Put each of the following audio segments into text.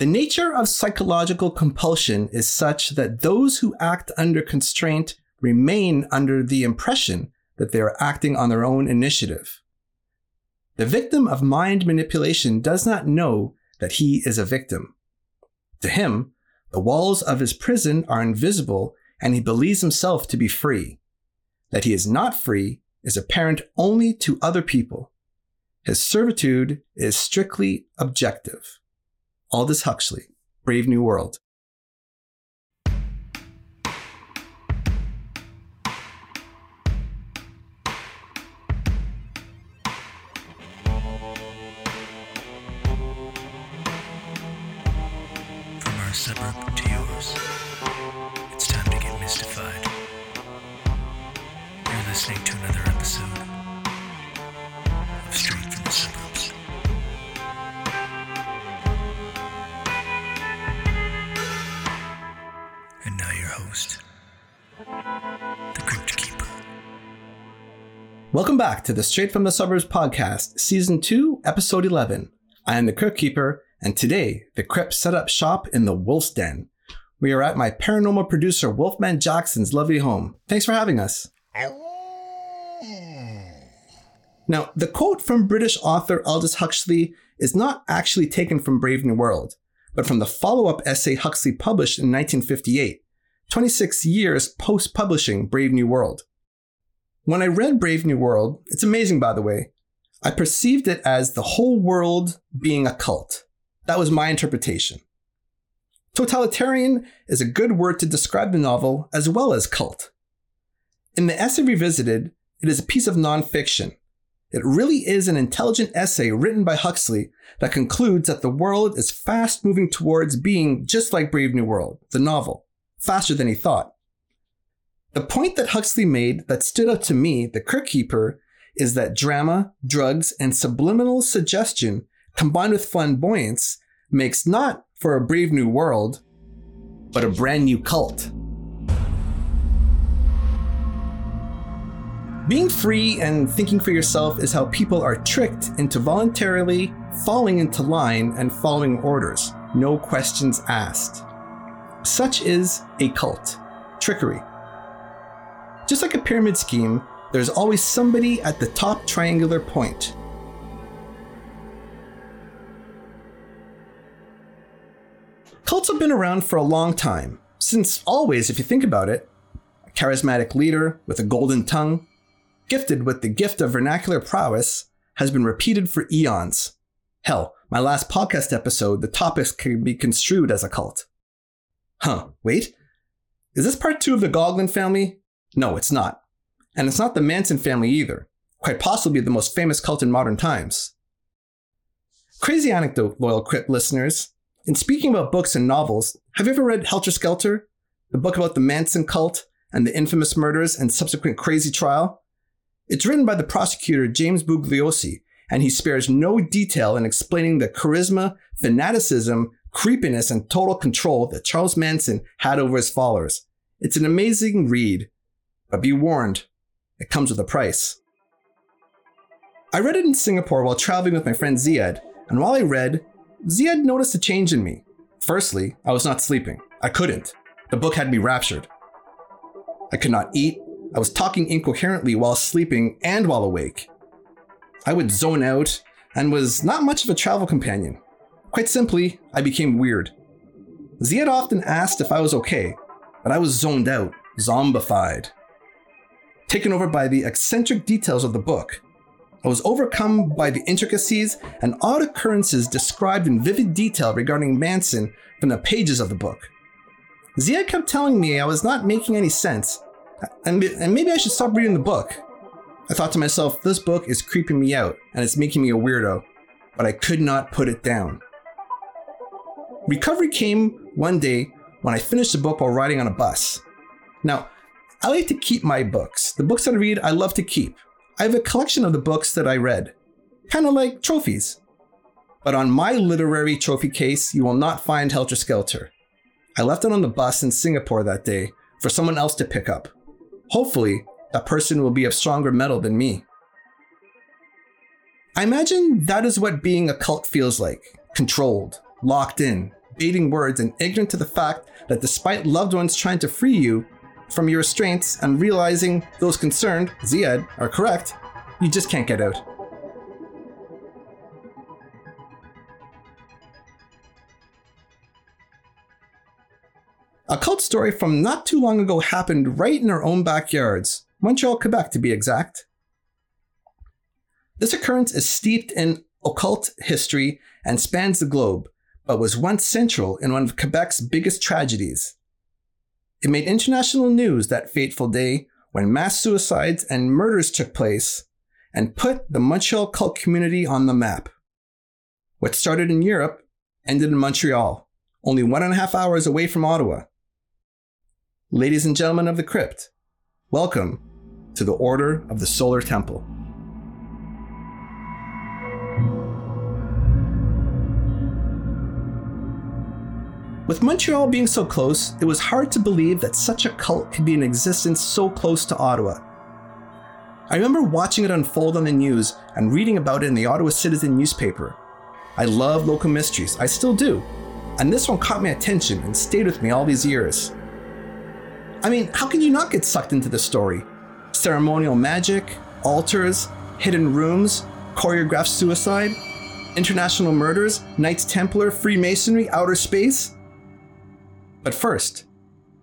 The nature of psychological compulsion is such that those who act under constraint remain under the impression that they are acting on their own initiative. The victim of mind manipulation does not know that he is a victim. To him, the walls of his prison are invisible and he believes himself to be free. That he is not free is apparent only to other people. His servitude is strictly objective. Aldous Huxley, Brave New World. From our suburb to yours, it's time to get mystified. You're listening to another episode of Straight from the Suburbs. Welcome back to the Straight from the Suburbs podcast, season 2, episode 11. I am the Crypt Keeper, and today the Crypt set up shop in the Wolf's Den. We are at my paranormal producer Wolfman Jackson's lovely home. Thanks for having us. Now, the quote from British author Aldous Huxley is not actually taken from Brave New World, but from the follow up essay Huxley published in 1958, 26 years post publishing Brave New World. When I read Brave New World, it's amazing by the way, I perceived it as the whole world being a cult. That was my interpretation. Totalitarian is a good word to describe the novel as well as cult. In the essay revisited, it is a piece of nonfiction. It really is an intelligent essay written by Huxley that concludes that the world is fast moving towards being just like Brave New World, the novel, faster than he thought. The point that Huxley made that stood out to me, the Crypt Keeper, is that drama, drugs, and subliminal suggestion combined with flamboyance makes not for a brave new world, but a brand new cult. Being free and thinking for yourself is how people are tricked into voluntarily falling into line and following orders, no questions asked. Such is a cult, trickery. Just like a pyramid scheme, there's always somebody at the top triangular point. Cults have been around for a long time, since always, if you think about it, a charismatic leader with a golden tongue, gifted with the gift of vernacular prowess, has been repeated for eons. Hell, my last podcast episode, the topics can be construed as a cult. Huh, wait. Is this part two of the Goglin family? No, it's not. And it's not the Manson family either, quite possibly the most famous cult in modern times. Crazy anecdote, loyal Crypt listeners. In speaking about books and novels, have you ever read Helter Skelter? The book about the Manson cult and the infamous murders and subsequent crazy trial? It's written by the prosecutor James Bugliosi, and he spares no detail in explaining the charisma, fanaticism, creepiness, and total control that Charles Manson had over his followers. It's an amazing read, but be warned, it comes with a price. I read it in Singapore while traveling with my friend Ziad, and while I read, Ziad noticed a change in me. Firstly, I was not sleeping. I couldn't. The book had me raptured. I could not eat. I was talking incoherently while sleeping and while awake. I would zone out and was not much of a travel companion. Quite simply, I became weird. Ziad often asked if I was okay, but I was zoned out, zombified. Taken over by the eccentric details of the book, I was overcome by the intricacies and odd occurrences described in vivid detail regarding Manson from the pages of the book. Ziad kept telling me I was not making any sense, and, and maybe I should stop reading the book. I thought to myself, this book is creeping me out and it's making me a weirdo, but I could not put it down. Recovery came one day when I finished the book while riding on a bus. Now, I like to keep my books. The books that I read, I love to keep. I have a collection of the books that I read, kind of like trophies. But on my literary trophy case, you will not find Helter Skelter. I left it on the bus in Singapore that day for someone else to pick up. Hopefully, that person will be of stronger metal than me. I imagine that is what being a cult feels like controlled, locked in, baiting words and ignorant to the fact that despite loved ones trying to free you from your restraints and realizing those concerned, Ziad, are correct, you just can't get out. A cult story from not too long ago happened right in our own backyards, Montreal, Quebec to be exact. This occurrence is steeped in occult history and spans the globe, but was once central in one of Quebec's biggest tragedies. It made international news that fateful day when mass suicides and murders took place and put the Montreal cult community on the map. What started in Europe ended in Montreal, only one and a half hours away from Ottawa. Ladies and gentlemen of the crypt, welcome to the Order of the Solar Temple. With Montreal being so close, it was hard to believe that such a cult could be in existence so close to Ottawa. I remember watching it unfold on the news and reading about it in the Ottawa Citizen newspaper. I love local mysteries, I still do, and this one caught my attention and stayed with me all these years. I mean, how can you not get sucked into the story? Ceremonial magic, altars, hidden rooms, choreographed suicide, international murders, Knights Templar, Freemasonry, outer space? But first,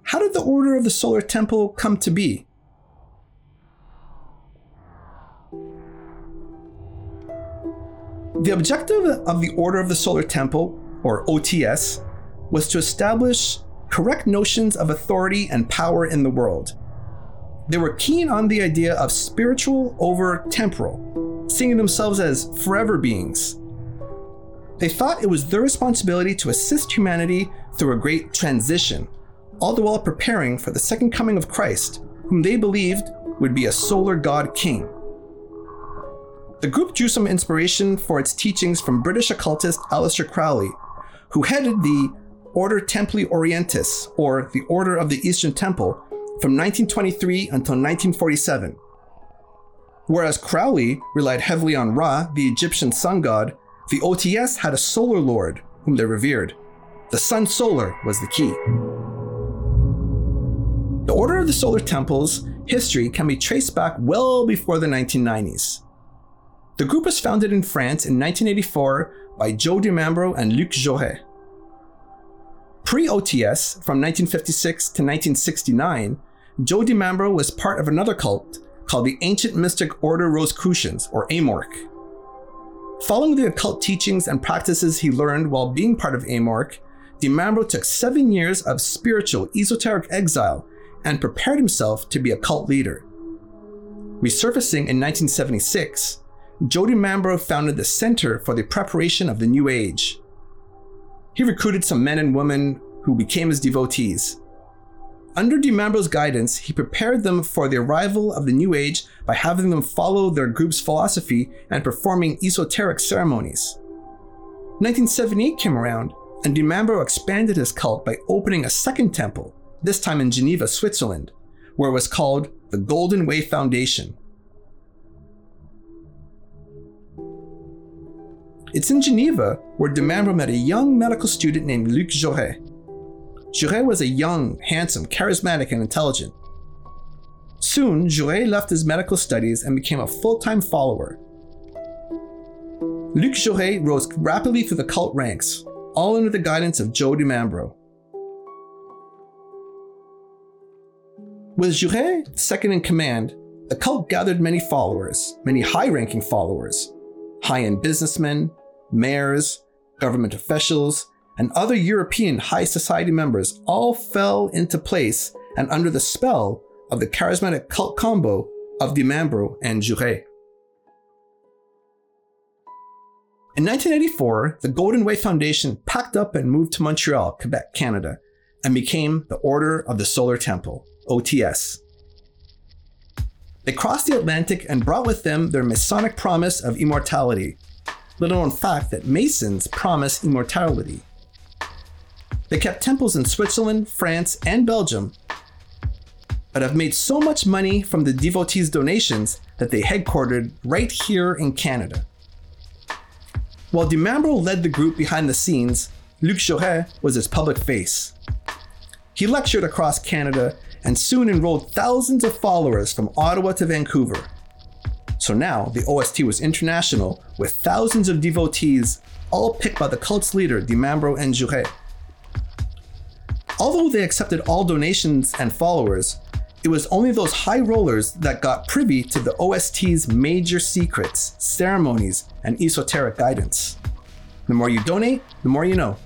how did the Order of the Solar Temple come to be? The objective of the Order of the Solar Temple, or OTS, was to establish correct notions of authority and power in the world. They were keen on the idea of spiritual over temporal, seeing themselves as forever beings. They thought it was their responsibility to assist humanity through a great transition, all the while preparing for the second coming of Christ, whom they believed would be a solar god king. The group drew some inspiration for its teachings from British occultist Aleister Crowley, who headed the Order Templi Orientis, or the Order of the Eastern Temple, from 1923 until 1947. Whereas Crowley relied heavily on Ra, the Egyptian sun god, the OTS had a solar lord whom they revered. The Sun Solar was the key. The Order of the Solar Temple's history can be traced back well before the 1990s. The group was founded in France in 1984 by Joe DiMambro and Luc Jouret. Pre OTS, from 1956 to 1969, Joe DiMambro was part of another cult called the Ancient Mystic Order Rosicrucians, or AMORC. Following the occult teachings and practices he learned while being part of AMORC, DiMambro took seven years of spiritual, esoteric exile and prepared himself to be a cult leader. Resurfacing in 1976, Joe DiMambro founded the Center for the Preparation of the New Age. He recruited some men and women who became his devotees. Under DiMambro's guidance, he prepared them for the arrival of the New Age by having them follow their group's philosophy and performing esoteric ceremonies. 1978 came around, and DiMambro expanded his cult by opening a second temple, this time in Geneva, Switzerland, where it was called the Golden Way Foundation. It's in Geneva where DiMambro met a young medical student named Luc Jouret. Jouret was a young, handsome, charismatic, and intelligent. Soon, Jouret left his medical studies and became a full time follower. Luc Jouret rose rapidly through the cult ranks, all under the guidance of Joe DiMambro. With Jouret second in command, the cult gathered many followers, many high ranking followers, high end businessmen, mayors, government officials, and other European high society members all fell into place and under the spell of the charismatic cult combo of DiMambro and Jouret. In 1984, the Golden Way Foundation packed up and moved to Montreal, Quebec, Canada, and became the Order of the Solar Temple, OTS. They crossed the Atlantic and brought with them their Masonic promise of immortality, little known fact that Masons promise immortality. They kept temples in Switzerland, France, and Belgium, but have made so much money from the devotees' donations that they headquartered right here in Canada. While DiMambro led the group behind the scenes, Luc Jouret was his public face. He lectured across Canada and soon enrolled thousands of followers from Ottawa to Vancouver. So now the OST was international with thousands of devotees, all picked by the cult's leader, Dimambro and Jouret. Although they accepted all donations and followers, it was only those high rollers that got privy to the OST's major secrets, ceremonies, and esoteric guidance. The more you donate, the more you know.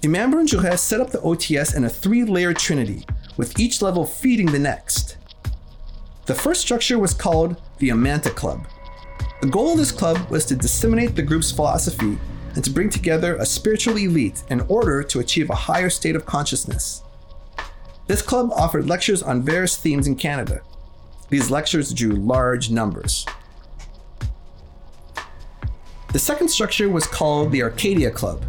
Dimambro and Jouret set up the OTS in a three layer trinity, with each level feeding the next. The first structure was called the Amenta Club. The goal of this club was to disseminate the group's philosophy and to bring together a spiritual elite in order to achieve a higher state of consciousness. This club offered lectures on various themes in Canada. These lectures drew large numbers. The second structure was called the Arcadia Club.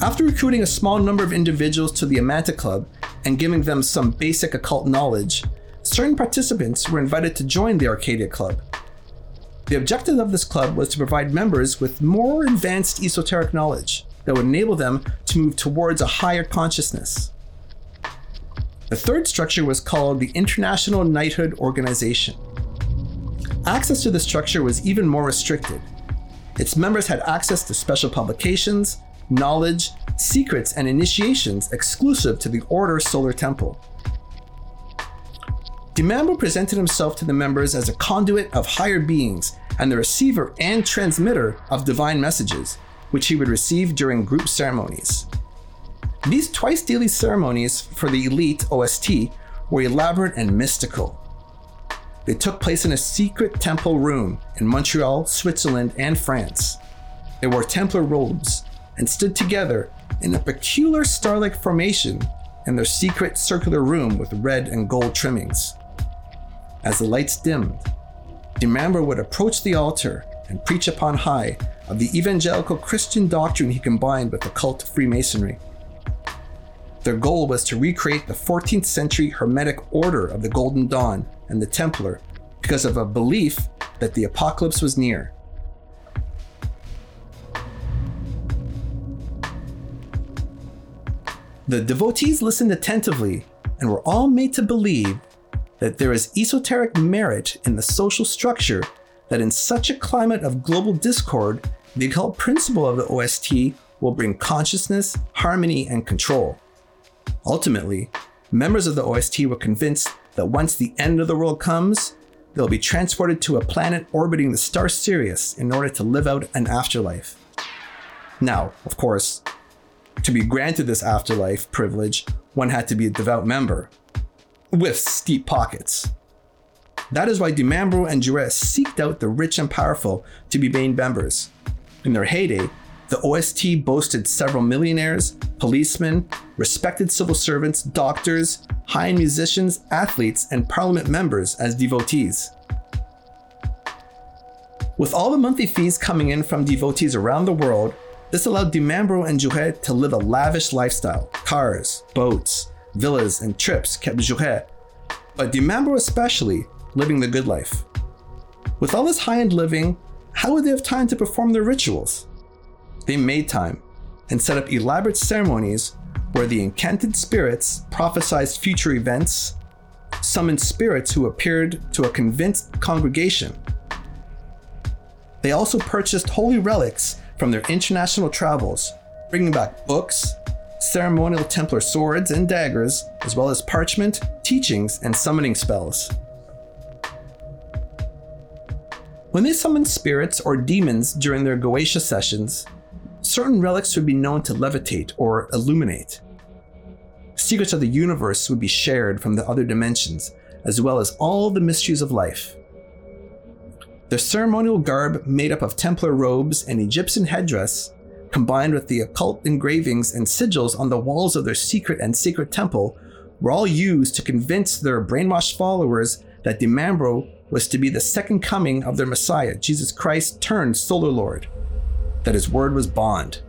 After recruiting a small number of individuals to the Amenta Club and giving them some basic occult knowledge, certain participants were invited to join the Arcadia Club. The objective of this club was to provide members with more advanced esoteric knowledge that would enable them to move towards a higher consciousness. The third structure was called the International Knighthood Organization. Access to the structure was even more restricted. Its members had access to special publications, knowledge, secrets, and initiations exclusive to the Order Solar Temple. Dimambro presented himself to the members as a conduit of higher beings and the receiver and transmitter of divine messages, which he would receive during group ceremonies. These twice daily ceremonies for the elite OST were elaborate and mystical. They took place in a secret temple room in Montreal, Switzerland, and France. They wore Templar robes and stood together in a peculiar star like formation in their secret circular room with red and gold trimmings. As the lights dimmed, Dimambro would approach the altar and preach upon high of the evangelical Christian doctrine he combined with the cult of Freemasonry. Their goal was to recreate the 14th century Hermetic order of the Golden Dawn and the Templar because of a belief that the apocalypse was near. The devotees listened attentively and were all made to believe that there is esoteric merit in the social structure that in such a climate of global discord, the occult principle of the OST will bring consciousness, harmony, and control. Ultimately, members of the OST were convinced that once the end of the world comes, they'll be transported to a planet orbiting the star Sirius in order to live out an afterlife. Now, of course, to be granted this afterlife privilege, one had to be a devout member, with steep pockets. That is why Dimambro and Jouret seeked out the rich and powerful to be main members. In their heyday, the OST boasted several millionaires, policemen, respected civil servants, doctors, high end musicians, athletes, and parliament members as devotees. With all the monthly fees coming in from devotees around the world, this allowed Dimambro and Jouret to live a lavish lifestyle cars, boats, villas, and trips kept Jouret, but Dimambro especially, living the good life. With all this high end living, how would they have time to perform their rituals? They made time and set up elaborate ceremonies where the encanted spirits prophesied future events, summoned spirits who appeared to a convinced congregation. They also purchased holy relics from their international travels, bringing back books, ceremonial Templar swords and daggers, as well as parchment, teachings, and summoning spells. When they summoned spirits or demons during their Goetia sessions, certain relics would be known to levitate or illuminate. Secrets of the universe would be shared from the other dimensions, as well as all the mysteries of life. Their ceremonial garb, made up of Templar robes and Egyptian headdress, combined with the occult engravings and sigils on the walls of their secret and sacred temple, were all used to convince their brainwashed followers that Dimambro was to be the second coming of their Messiah, Jesus Christ turned Solar Lord, that his word was bond.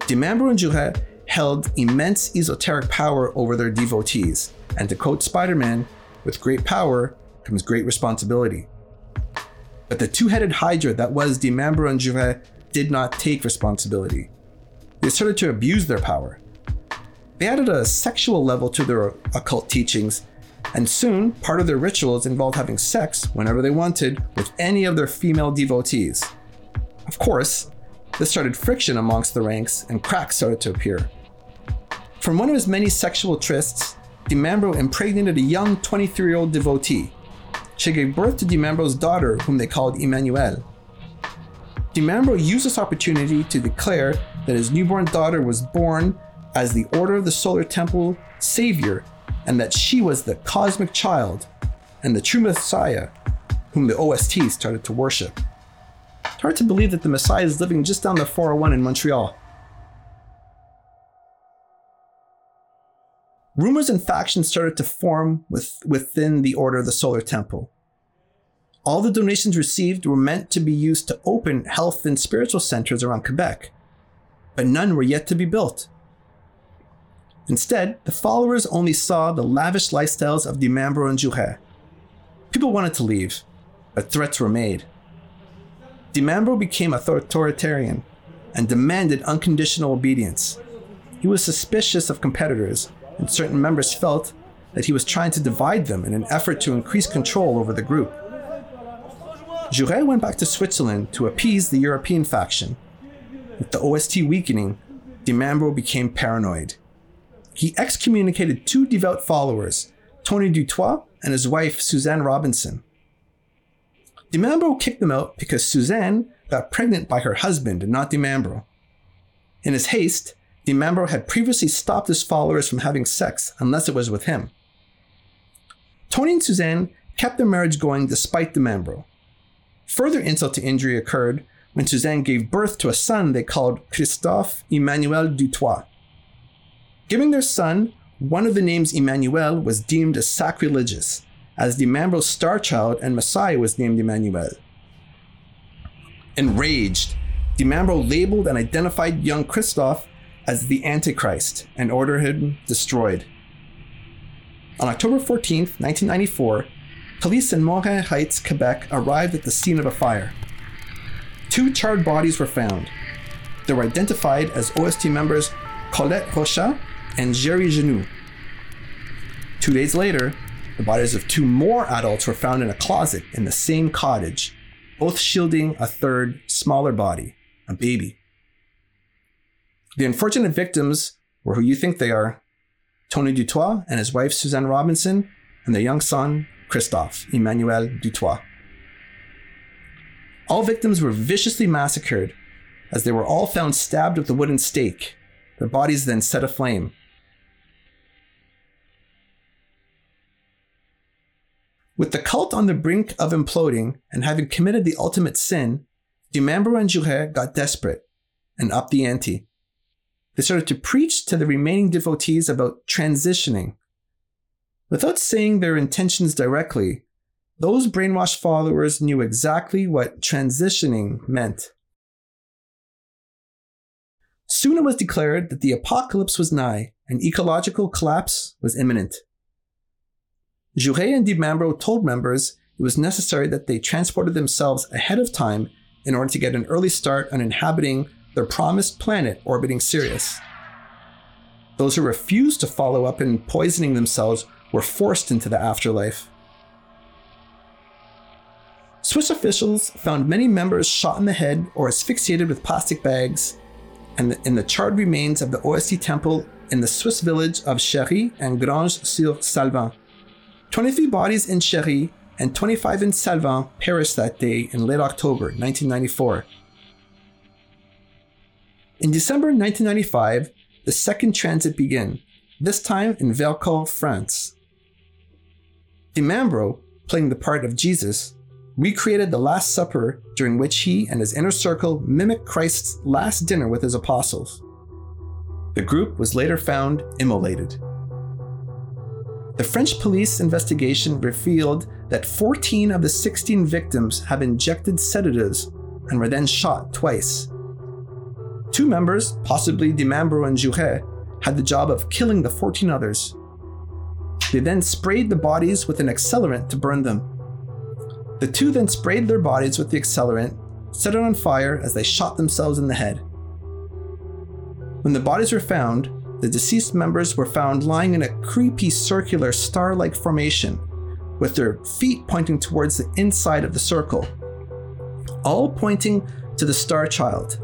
Dimambro and Jouret held immense esoteric power over their devotees, and to quote Spider Man, with great power comes great responsibility. But the two headed hydra that was Dimambro and Jouret did not take responsibility. They started to abuse their power. They added a sexual level to their occult teachings, and soon part of their rituals involved having sex whenever they wanted with any of their female devotees. Of course, this started friction amongst the ranks, and cracks started to appear. From one of his many sexual trysts, DiMambro impregnated a young 23 year old devotee. She gave birth to DiMambro's daughter, whom they called Emmanuel. DiMambro used this opportunity to declare that his newborn daughter was born as the Order of the Solar Temple savior, and that she was the cosmic child and the true Messiah, whom the OST started to worship. It's hard to believe that the Messiah is living just down the 401 in Montreal. Rumors and factions started to form with, within the Order of the Solar Temple. All the donations received were meant to be used to open health and spiritual centers around Quebec, but none were yet to be built. Instead, the followers only saw the lavish lifestyles of DiMambro and Jouret. People wanted to leave, but threats were made. DiMambro became authoritarian and demanded unconditional obedience. He was suspicious of competitors, and certain members felt that he was trying to divide them in an effort to increase control over the group. Jouret went back to Switzerland to appease the European faction. With the OST weakening, DiMambro became paranoid he excommunicated two devout followers, Tony Dutoit and his wife Suzanne Robinson. DiMambro kicked them out because Suzanne got pregnant by her husband and not DiMambro. In his haste, DiMambro had previously stopped his followers from having sex unless it was with him. Tony and Suzanne kept their marriage going despite DiMambro. Further insult to injury occurred when Suzanne gave birth to a son they called Christophe Emmanuel Dutoit. Giving their son one of the names Emmanuel was deemed as sacrilegious, as the DiMambro's star child and Messiah was named Emmanuel. Enraged, DiMambro labeled and identified young Christophe as the Antichrist and ordered him destroyed. On October 14, 1994, police in Morin Heights, Quebec arrived at the scene of a fire. Two charred bodies were found. They were identified as OST members Colette Rochat and Jerry Genoud. Two days later, the bodies of two more adults were found in a closet in the same cottage, both shielding a third, smaller body, a baby. The unfortunate victims were who you think they are Tony Dutoit and his wife Suzanne Robinson, and their young son, Christophe Emmanuel Dutoit. All victims were viciously massacred as they were all found stabbed with a wooden stake, their bodies then set aflame With the cult on the brink of imploding and having committed the ultimate sin, DiMambro and Jouret got desperate and upped the ante. They started to preach to the remaining devotees about transitioning. Without saying their intentions directly, those brainwashed followers knew exactly what transitioning meant. Soon it was declared that the apocalypse was nigh and ecological collapse was imminent. Jouret and DiMambro told members it was necessary that they transported themselves ahead of time in order to get an early start on inhabiting their promised planet orbiting Sirius. Those who refused to follow up in poisoning themselves were forced into the afterlife. Swiss officials found many members shot in the head or asphyxiated with plastic bags, and in the charred remains of the OST temple in the Swiss village of Cheiry and Granges-sur-Salvan. 23 bodies in Cheiry and 25 in Salvan perished that day in late October 1994. In December 1995, the second transit began, this time in Vercors, France. DiMambro, playing the part of Jesus, recreated the Last Supper during which he and his inner circle mimicked Christ's last dinner with his apostles. The group was later found immolated. The French police investigation revealed that 14 of the 16 victims have injected sedatives and were then shot twice. Two members, possibly DiMambro and Jouret, had the job of killing the 14 others. They then sprayed the bodies with an accelerant to burn them. The two then sprayed their bodies with the accelerant, set it on fire as they shot themselves in the head. When the bodies were found, the deceased members were found lying in a creepy circular star like formation, with their feet pointing towards the inside of the circle, all pointing to the Star Child,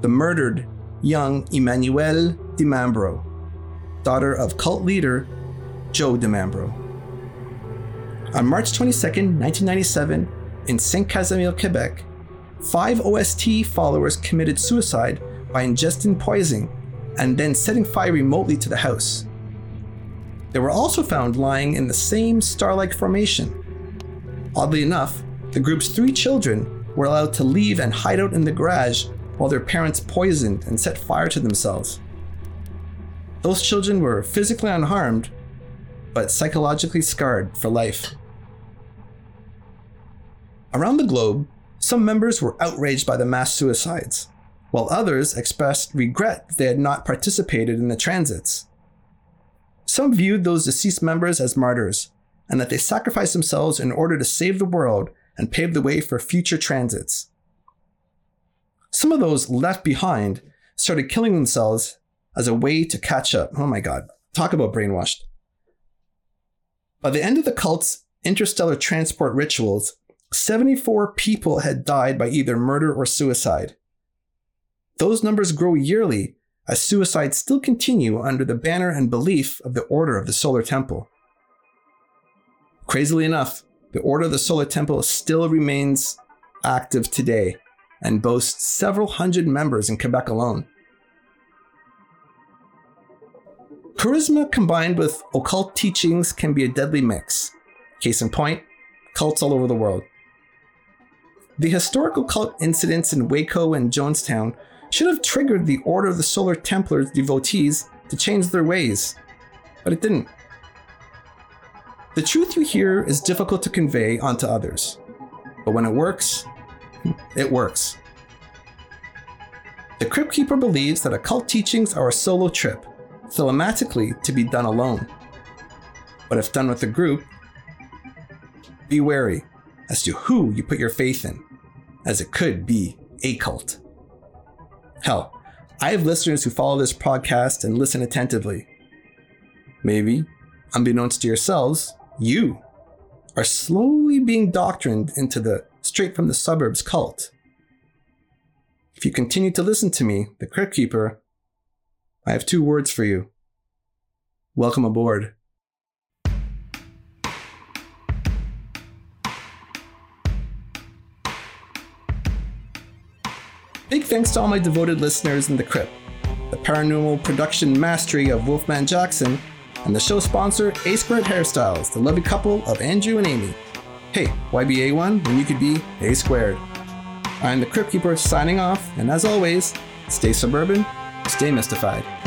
the murdered young Emmanuelle DiMambro, daughter of cult leader Joe DiMambro. On March 22, 1997, in Saint Casimir, Quebec, five OST followers committed suicide by ingesting poison and then setting fire remotely to the house. They were also found lying in the same star like formation. Oddly enough, the group's three children were allowed to leave and hide out in the garage while their parents poisoned and set fire to themselves. Those children were physically unharmed, but psychologically scarred for life. Around the globe, some members were outraged by the mass suicides, while others expressed regret that they had not participated in the transits. Some viewed those deceased members as martyrs, and that they sacrificed themselves in order to save the world and pave the way for future transits. Some of those left behind started killing themselves as a way to catch up. Oh my god, talk about brainwashed. By the end of the cult's interstellar transport rituals, 74 people had died by either murder or suicide. Those numbers grow yearly as suicides still continue under the banner and belief of the Order of the Solar Temple. Crazily enough, the Order of the Solar Temple still remains active today and boasts several hundred members in Quebec alone. Charisma combined with occult teachings can be a deadly mix. Case in point, cults all over the world. The historical cult incidents in Waco and Jonestown should have triggered the Order of the Solar Templars devotees to change their ways, but it didn't. The truth you hear is difficult to convey onto others, but when it works, it works. The Crypt Keeper believes that occult teachings are a solo trip, thematically to be done alone. But if done with a group, be wary as to who you put your faith in, as it could be a cult. Hell, I have listeners who follow this podcast and listen attentively. Maybe, unbeknownst to yourselves, you are slowly being doctrined into the straight from the suburbs cult. If you continue to listen to me, the Crypt Keeper, I have two words for you. Welcome aboard. Big thanks to all my devoted listeners in the crypt, the paranormal production mastery of Wolfman Jackson, and the show sponsor A Squared Hairstyles, the lovely couple of Andrew and Amy. Hey, why be A1 when you could be A Squared? I'm the Crypt Keeper signing off, and as always, stay suburban, stay mystified.